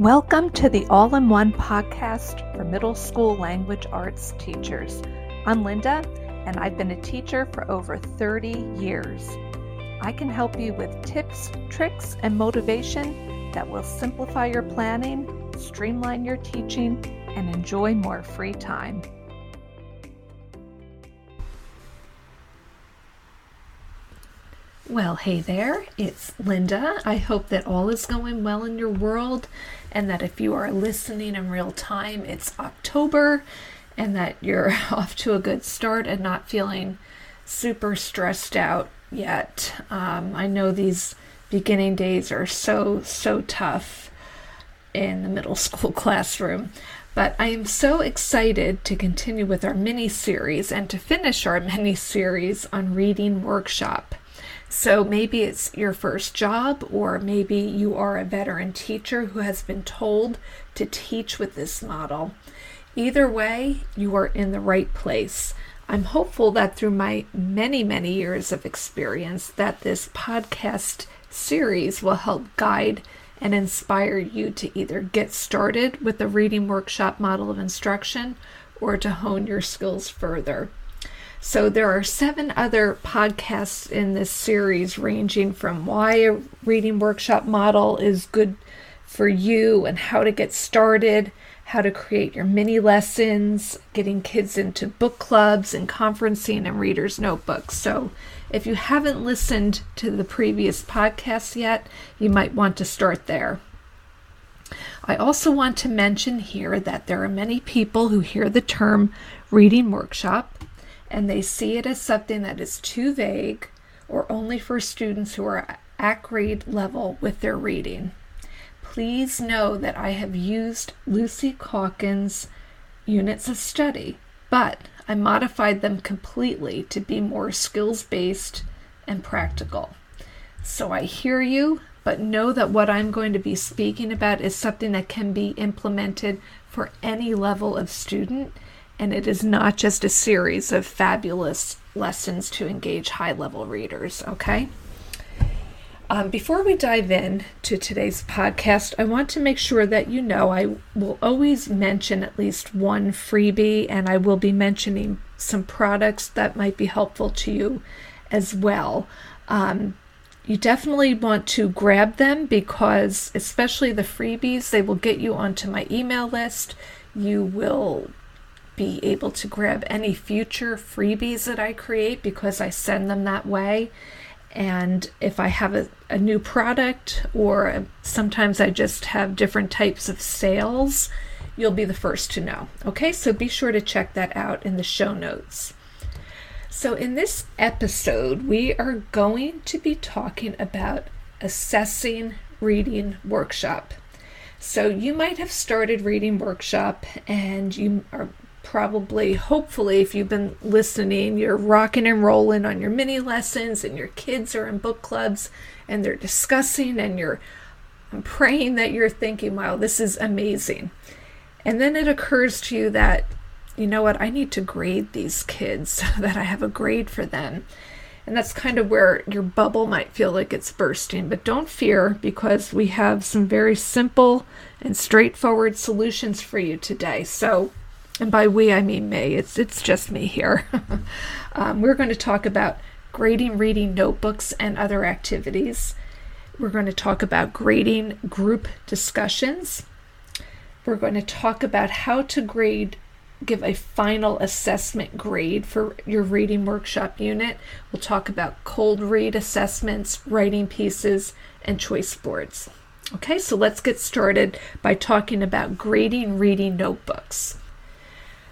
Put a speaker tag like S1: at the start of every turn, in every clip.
S1: Welcome to the All in One podcast for middle school language arts teachers. I'm Linda, and I've been a teacher for over 30 years. I can help you with tips, tricks, and motivation that will simplify your planning, streamline your teaching, and enjoy more free time. Well, hey there, it's Linda. I hope that all is going well in your world and that if you are listening in real time, it's October and that you're off to a good start and not feeling super stressed out yet. Um, I know these beginning days are so, so tough in the middle school classroom. But I am so excited to continue with our mini series and to finish our mini series on reading workshop. So maybe it's your first job, or maybe you are a veteran teacher who has been told to teach with this model. Either way, you are in the right place. I'm hopeful that through my many, many years of experience that this podcast series will help guide and inspire you to either get started with the reading workshop model of instruction or to hone your skills further. So there are seven other podcasts in this series, ranging from why a reading workshop model is good for you and how to get started, how to create your mini lessons, getting kids into book clubs and conferencing and readers' notebooks. So if you haven't listened to the previous podcasts yet, you might want to start there. I also want to mention here that there are many people who hear the term reading workshop and they see it as something that is too vague or only for students who are at grade level with their reading. Please know that I have used Lucy Calkins' units of study, but I modified them completely to be more skills based and practical. So I hear you, but know that what I'm going to be speaking about is something that can be implemented for any level of student and it is not just a series of fabulous lessons to engage high level readers, okay? Um, before we dive in to today's podcast, I want to make sure that you know I will always mention at least one freebie, and I will be mentioning some products that might be helpful to you as well. Um, you definitely want to grab them because, especially the freebies, they will get you onto my email list. You will be able to grab any future freebies that I create because I send them that way. And if I have a, a new product, or sometimes I just have different types of sales, you'll be the first to know. Okay, so be sure to check that out in the show notes. So, in this episode, we are going to be talking about assessing reading workshop. So, you might have started reading workshop and you are probably, hopefully, if you've been listening, you're rocking and rolling on your mini lessons and your kids are in book clubs and they're discussing and you're I'm praying that you're thinking, wow, this is amazing. And then it occurs to you that, you know what, I need to grade these kids so that I have a grade for them. And that's kind of where your bubble might feel like it's bursting. But don't fear because we have some very simple and straightforward solutions for you today. So and by we I mean me. It's it's just me here. um, we're going to talk about grading reading notebooks and other activities. We're going to talk about grading group discussions. We're going to talk about how to grade give a final assessment grade for your reading workshop unit. We'll talk about cold read assessments, writing pieces, and choice boards. Okay, so let's get started by talking about grading reading notebooks.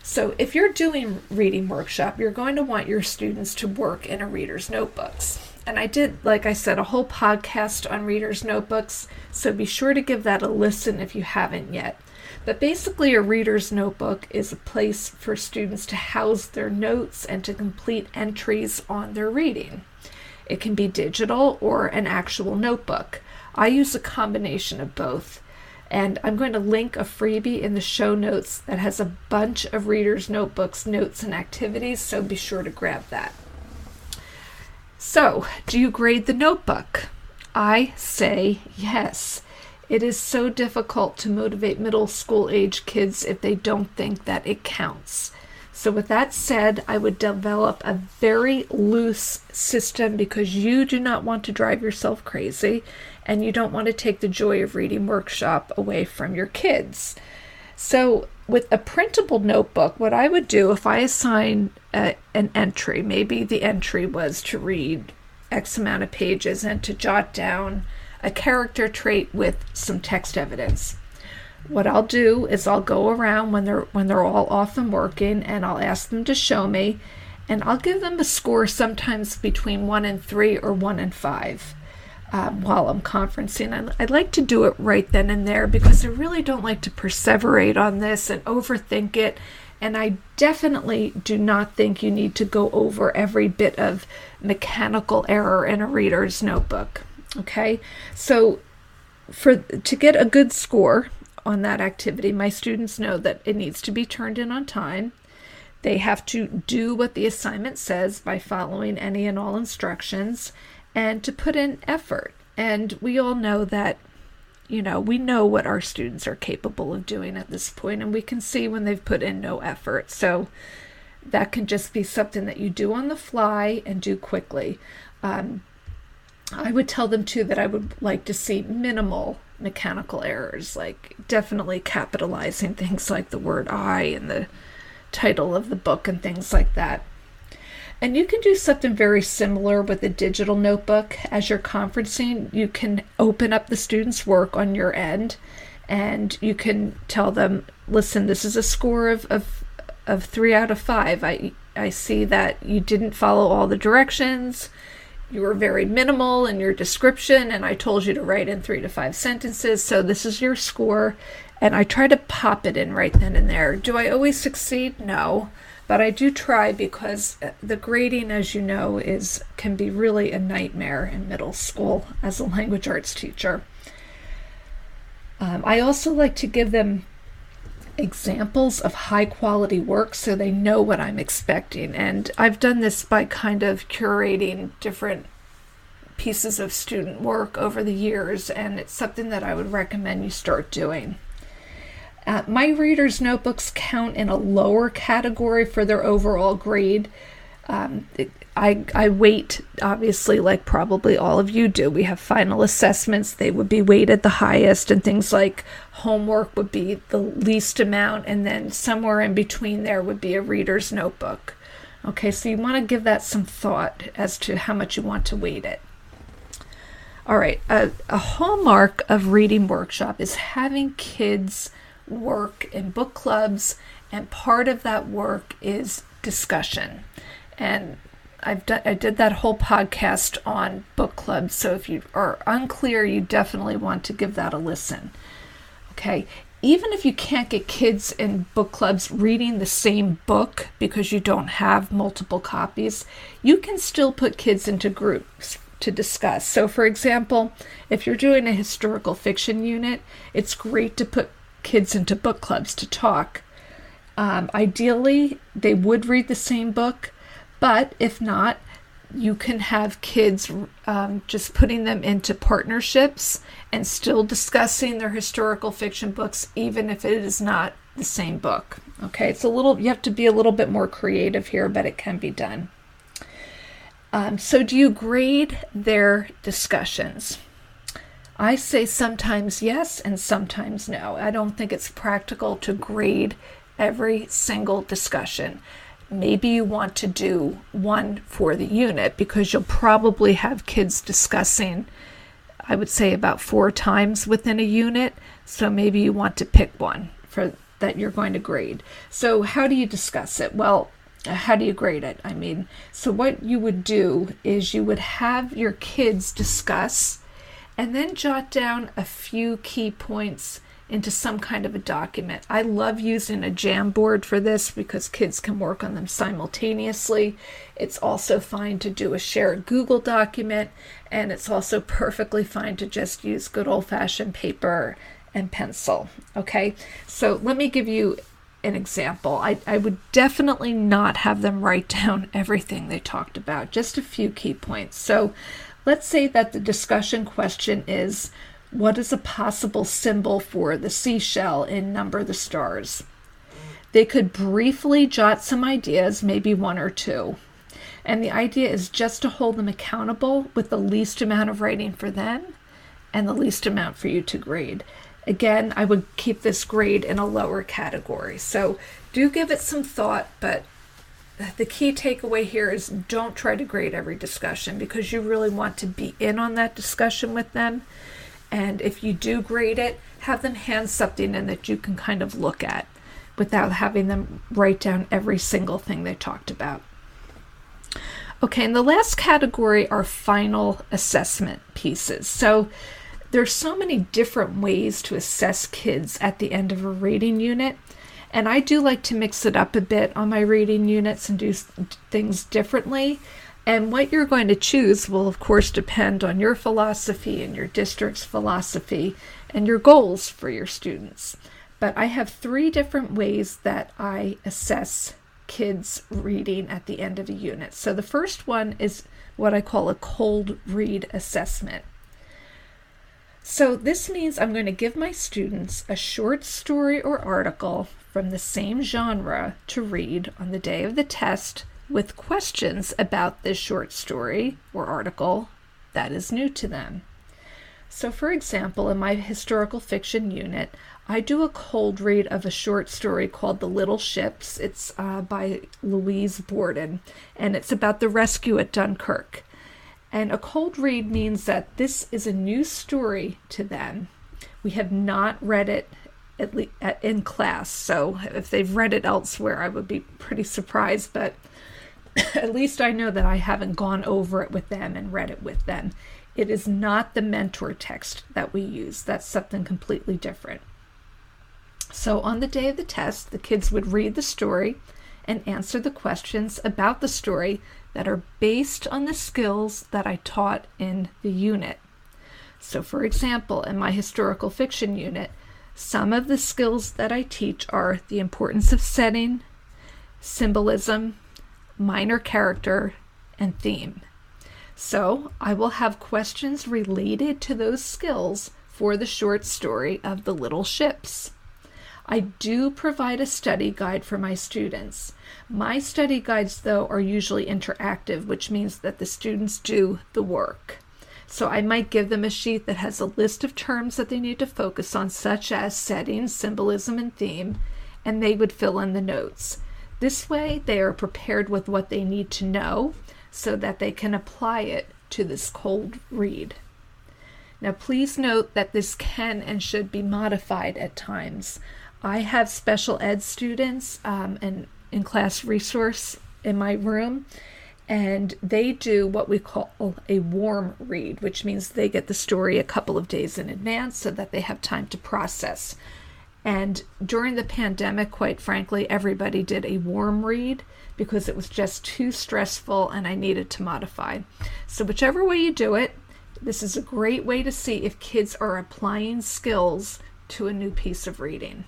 S1: So, if you're doing reading workshop, you're going to want your students to work in a reader's notebooks. And I did, like I said, a whole podcast on reader's notebooks, so be sure to give that a listen if you haven't yet. But basically, a reader's notebook is a place for students to house their notes and to complete entries on their reading. It can be digital or an actual notebook. I use a combination of both. And I'm going to link a freebie in the show notes that has a bunch of readers' notebooks, notes, and activities, so be sure to grab that. So, do you grade the notebook? I say yes. It is so difficult to motivate middle school age kids if they don't think that it counts. So, with that said, I would develop a very loose system because you do not want to drive yourself crazy and you don't want to take the joy of reading workshop away from your kids. So, with a printable notebook, what I would do if I assign a, an entry, maybe the entry was to read X amount of pages and to jot down a character trait with some text evidence what I'll do is I'll go around when they're when they're all off and working and I'll ask them to show me and I'll give them a score sometimes between 1 and 3 or 1 and 5 um, while I'm conferencing. I, I like to do it right then and there because I really don't like to perseverate on this and overthink it. And I definitely do not think you need to go over every bit of mechanical error in a reader's notebook. Okay, so for to get a good score, on that activity. My students know that it needs to be turned in on time. They have to do what the assignment says by following any and all instructions and to put in effort. And we all know that, you know, we know what our students are capable of doing at this point, and we can see when they've put in no effort. So that can just be something that you do on the fly and do quickly. Um, I would tell them too that I would like to see minimal mechanical errors, like definitely capitalizing things like the word I in the title of the book and things like that. And you can do something very similar with a digital notebook. As you're conferencing, you can open up the student's work on your end and you can tell them, listen, this is a score of, of, of three out of five. I, I see that you didn't follow all the directions you were very minimal in your description, and I told you to write in three to five sentences. So this is your score, and I try to pop it in right then and there. Do I always succeed? No, but I do try because the grading, as you know, is can be really a nightmare in middle school as a language arts teacher. Um, I also like to give them examples of high quality work so they know what I'm expecting. And I've done this by kind of curating different pieces of student work over the years, and it's something that I would recommend you start doing. Uh, my readers' notebooks count in a lower category for their overall grade. Um, it, I, I weight, obviously, like probably all of you do. We have final assessments, they would be weighted the highest, and things like homework would be the least amount, and then somewhere in between there would be a reader's notebook. Okay, so you want to give that some thought as to how much you want to weight it. All right, a, a hallmark of Reading Workshop is having kids work in book clubs, and part of that work is discussion. And I've done, I did that whole podcast on book clubs. So if you are unclear, you definitely want to give that a listen. Okay. Even if you can't get kids in book clubs reading the same book because you don't have multiple copies, you can still put kids into groups to discuss. So, for example, if you're doing a historical fiction unit, it's great to put kids into book clubs to talk. Um, ideally, they would read the same book, but if not, you can have kids um, just putting them into partnerships and still discussing their historical fiction books, even if it is not the same book. Okay, it's a little, you have to be a little bit more creative here, but it can be done. Um, so, do you grade their discussions? I say sometimes yes and sometimes no. I don't think it's practical to grade every single discussion maybe you want to do one for the unit because you'll probably have kids discussing, I would say, about four times within a unit. So maybe you want to pick one for that you're going to grade. So how do you discuss it? Well, how do you grade it? I mean, so what you would do is you would have your kids discuss and then jot down a few key points into some kind of a document. I love using a Jamboard for this because kids can work on them simultaneously. It's also fine to do a shared Google document, and it's also perfectly fine to just use good old fashioned paper and pencil. Okay, so let me give you an example. I, I would definitely not have them write down everything they talked about, just a few key points. So let's say that the discussion question is what is a possible symbol for the seashell in Number the Stars? They could briefly jot some ideas, maybe one or two. And the idea is just to hold them accountable with the least amount of writing for them and the least amount for you to grade. Again, I would keep this grade in a lower category. So do give it some thought, but the key takeaway here is don't try to grade every discussion because you really want to be in on that discussion with them. And if you do grade it, have them hand something in that you can kind of look at without having them write down every single thing they talked about. Okay, and the last category are final assessment pieces. So there's so many different ways to assess kids at the end of a reading unit. And I do like to mix it up a bit on my reading units and do things differently. And what you're going to choose will, of course, depend on your philosophy and your district's philosophy and your goals for your students. But I have three different ways that I assess kids' reading at the end of a unit. So the first one is what I call a cold read assessment. So this means I'm going to give my students a short story or article from the same genre to read on the day of the test with questions about this short story or article that is new to them. So, for example, in my historical fiction unit, I do a cold read of a short story called The Little Ships. It's uh, by Louise Borden, and it's about the rescue at Dunkirk. And a cold read means that this is a new story to them. We have not read it at le- in class, so if they've read it elsewhere, I would be pretty surprised, but at least I know that I haven't gone over it with them and read it with them. It is not the mentor text that we use, that's something completely different. So, on the day of the test, the kids would read the story and answer the questions about the story that are based on the skills that I taught in the unit. So, for example, in my historical fiction unit, some of the skills that I teach are the importance of setting, symbolism, minor character, and theme. So I will have questions related to those skills for the short story of the little ships. I do provide a study guide for my students. My study guides, though, are usually interactive, which means that the students do the work. So I might give them a sheet that has a list of terms that they need to focus on, such as setting, symbolism, and theme, and they would fill in the notes. This way, they are prepared with what they need to know so that they can apply it to this cold read. Now, please note that this can and should be modified at times. I have special ed students um, and in class resource in my room, and they do what we call a warm read, which means they get the story a couple of days in advance so that they have time to process. And during the pandemic, quite frankly, everybody did a warm read because it was just too stressful and I needed to modify. So, whichever way you do it, this is a great way to see if kids are applying skills to a new piece of reading.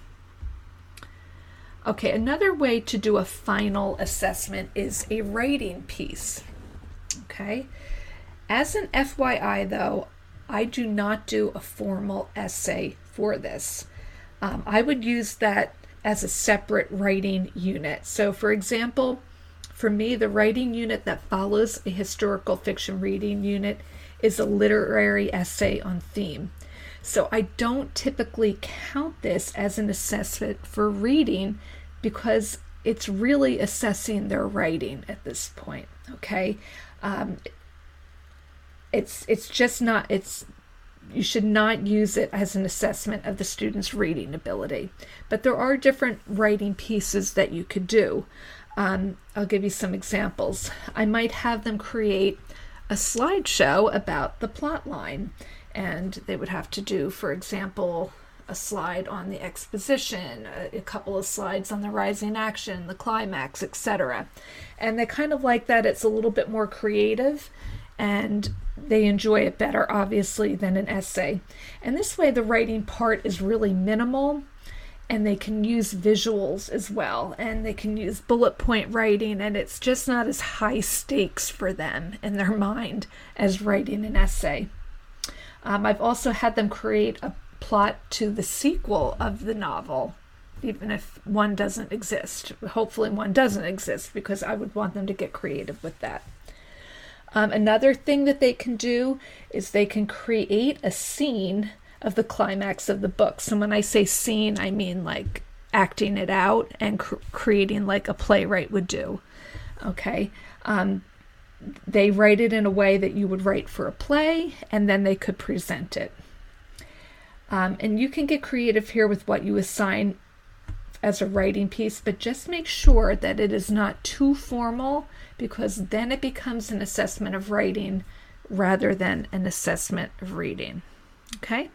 S1: Okay, another way to do a final assessment is a writing piece. Okay, as an FYI, though, I do not do a formal essay for this um, I would use that as a separate writing unit. So, for example, for me, the writing unit that follows a historical fiction reading unit is a literary essay on theme. So, I don't typically count this as an assessment for reading because it's really assessing their writing at this point. Okay. Um, it's it's just not it's you should not use it as an assessment of the student's reading ability. But there are different writing pieces that you could do. Um, I'll give you some examples. I might have them create a slideshow about the plot line, and they would have to do, for example, a slide on the exposition, a, a couple of slides on the rising action, the climax, etc. And they kind of like that. It's a little bit more creative and they enjoy it better, obviously, than an essay. And this way, the writing part is really minimal, and they can use visuals as well, and they can use bullet point writing, and it's just not as high stakes for them in their mind as writing an essay. Um, I've also had them create a plot to the sequel of the novel, even if one doesn't exist. Hopefully, one doesn't exist because I would want them to get creative with that. Um, another thing that they can do is they can create a scene of the climax of the book. So when I say scene, I mean like acting it out and cr- creating like a playwright would do. Okay. Um, they write it in a way that you would write for a play, and then they could present it. Um, and you can get creative here with what you assign as a writing piece, but just make sure that it is not too formal because then it becomes an assessment of writing rather than an assessment of reading. Okay?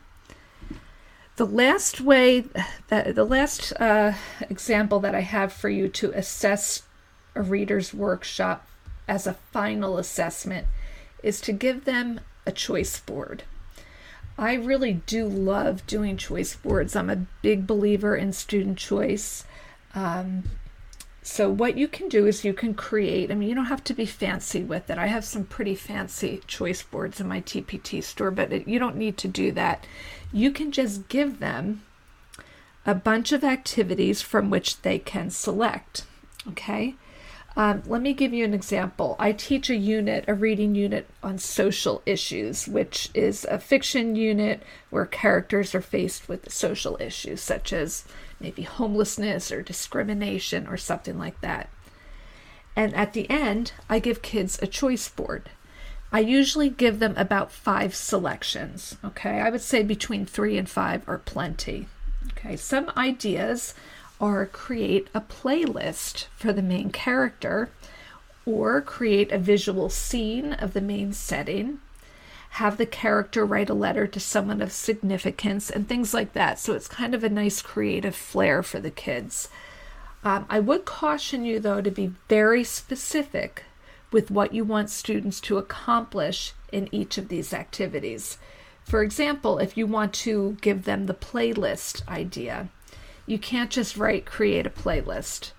S1: The last way, that, the last uh, example that I have for you to assess a reader's workshop as a final assessment is to give them a choice board. I really do love doing choice boards. I'm a big believer in student choice. Um, so, what you can do is you can create, I mean, you don't have to be fancy with it. I have some pretty fancy choice boards in my TPT store, but it, you don't need to do that. You can just give them a bunch of activities from which they can select. Okay. Um, let me give you an example. I teach a unit, a reading unit on social issues, which is a fiction unit where characters are faced with social issues such as maybe homelessness or discrimination or something like that. And at the end, I give kids a choice board. I usually give them about five selections. Okay, I would say between three and five are plenty. Okay, some ideas or create a playlist for the main character, or create a visual scene of the main setting, have the character write a letter to someone of significance, and things like that. So it's kind of a nice creative flair for the kids. Um, I would caution you, though, to be very specific with what you want students to accomplish in each of these activities. For example, if you want to give them the playlist idea, you can't just write create a playlist.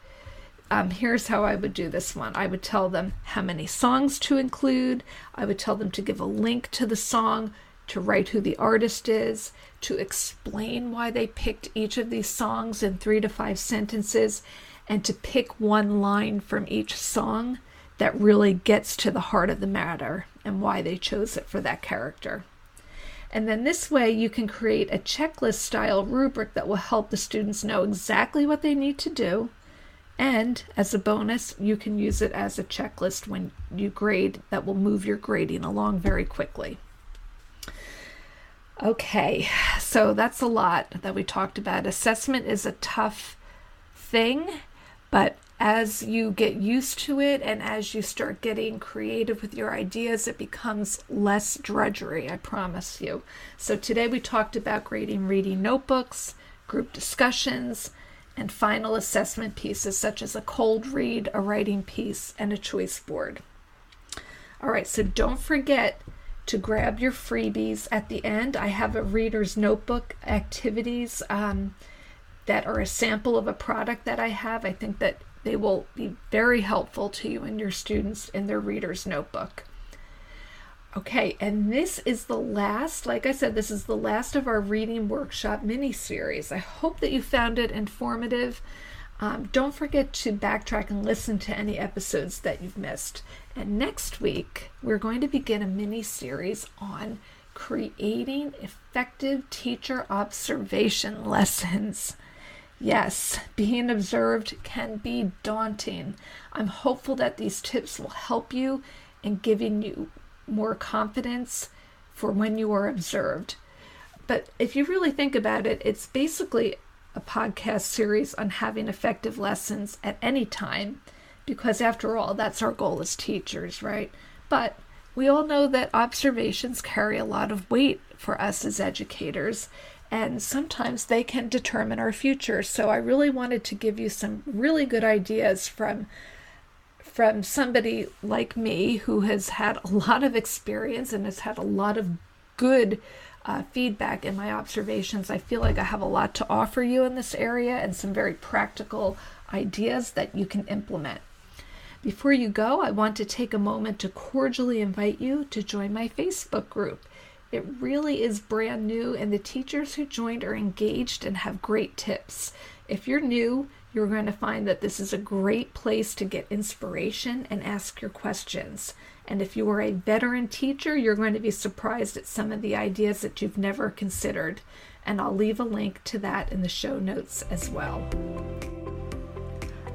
S1: Um, here's how I would do this one I would tell them how many songs to include, I would tell them to give a link to the song, to write who the artist is, to explain why they picked each of these songs in three to five sentences, and to pick one line from each song that really gets to the heart of the matter and why they chose it for that character. And then this way you can create a checklist style rubric that will help the students know exactly what they need to do. And as a bonus, you can use it as a checklist when you grade that will move your grading along very quickly. Okay, so that's a lot that we talked about. Assessment is a tough thing, but as you get used to it and as you start getting creative with your ideas, it becomes less drudgery, I promise you. So, today we talked about grading reading notebooks, group discussions, and final assessment pieces such as a cold read, a writing piece, and a choice board. All right, so don't forget to grab your freebies at the end. I have a reader's notebook activities um, that are a sample of a product that I have. I think that they will be very helpful to you and your students in their reader's notebook. Okay, and this is the last, like I said, this is the last of our reading workshop mini series. I hope that you found it informative. Um, don't forget to backtrack and listen to any episodes that you've missed. And next week, we're going to begin a mini series on creating effective teacher observation lessons. Yes, being observed can be daunting. I'm hopeful that these tips will help you in giving you more confidence for when you are observed. But if you really think about it, it's basically a podcast series on having effective lessons at any time, because after all, that's our goal as teachers, right? But we all know that observations carry a lot of weight for us as educators, and sometimes they can determine our future. So I really wanted to give you some really good ideas from from somebody like me who has had a lot of experience and has had a lot of good uh, feedback in my observations. I feel like I have a lot to offer you in this area and some very practical ideas that you can implement. Before you go, I want to take a moment to cordially invite you to join my Facebook group. It really is brand new, and the teachers who joined are engaged and have great tips. If you're new, you're going to find that this is a great place to get inspiration and ask your questions. And if you are a veteran teacher, you're going to be surprised at some of the ideas that you've never considered. And I'll leave a link to that in the show notes as well.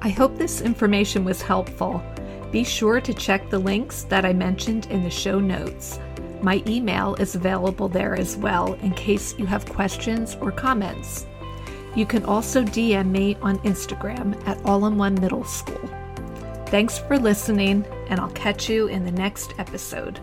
S1: I hope this information was helpful. Be sure to check the links that I mentioned in the show notes. My email is available there as well in case you have questions or comments. You can also DM me on Instagram at All in One Middle School. Thanks for listening, and I'll catch you in the next episode.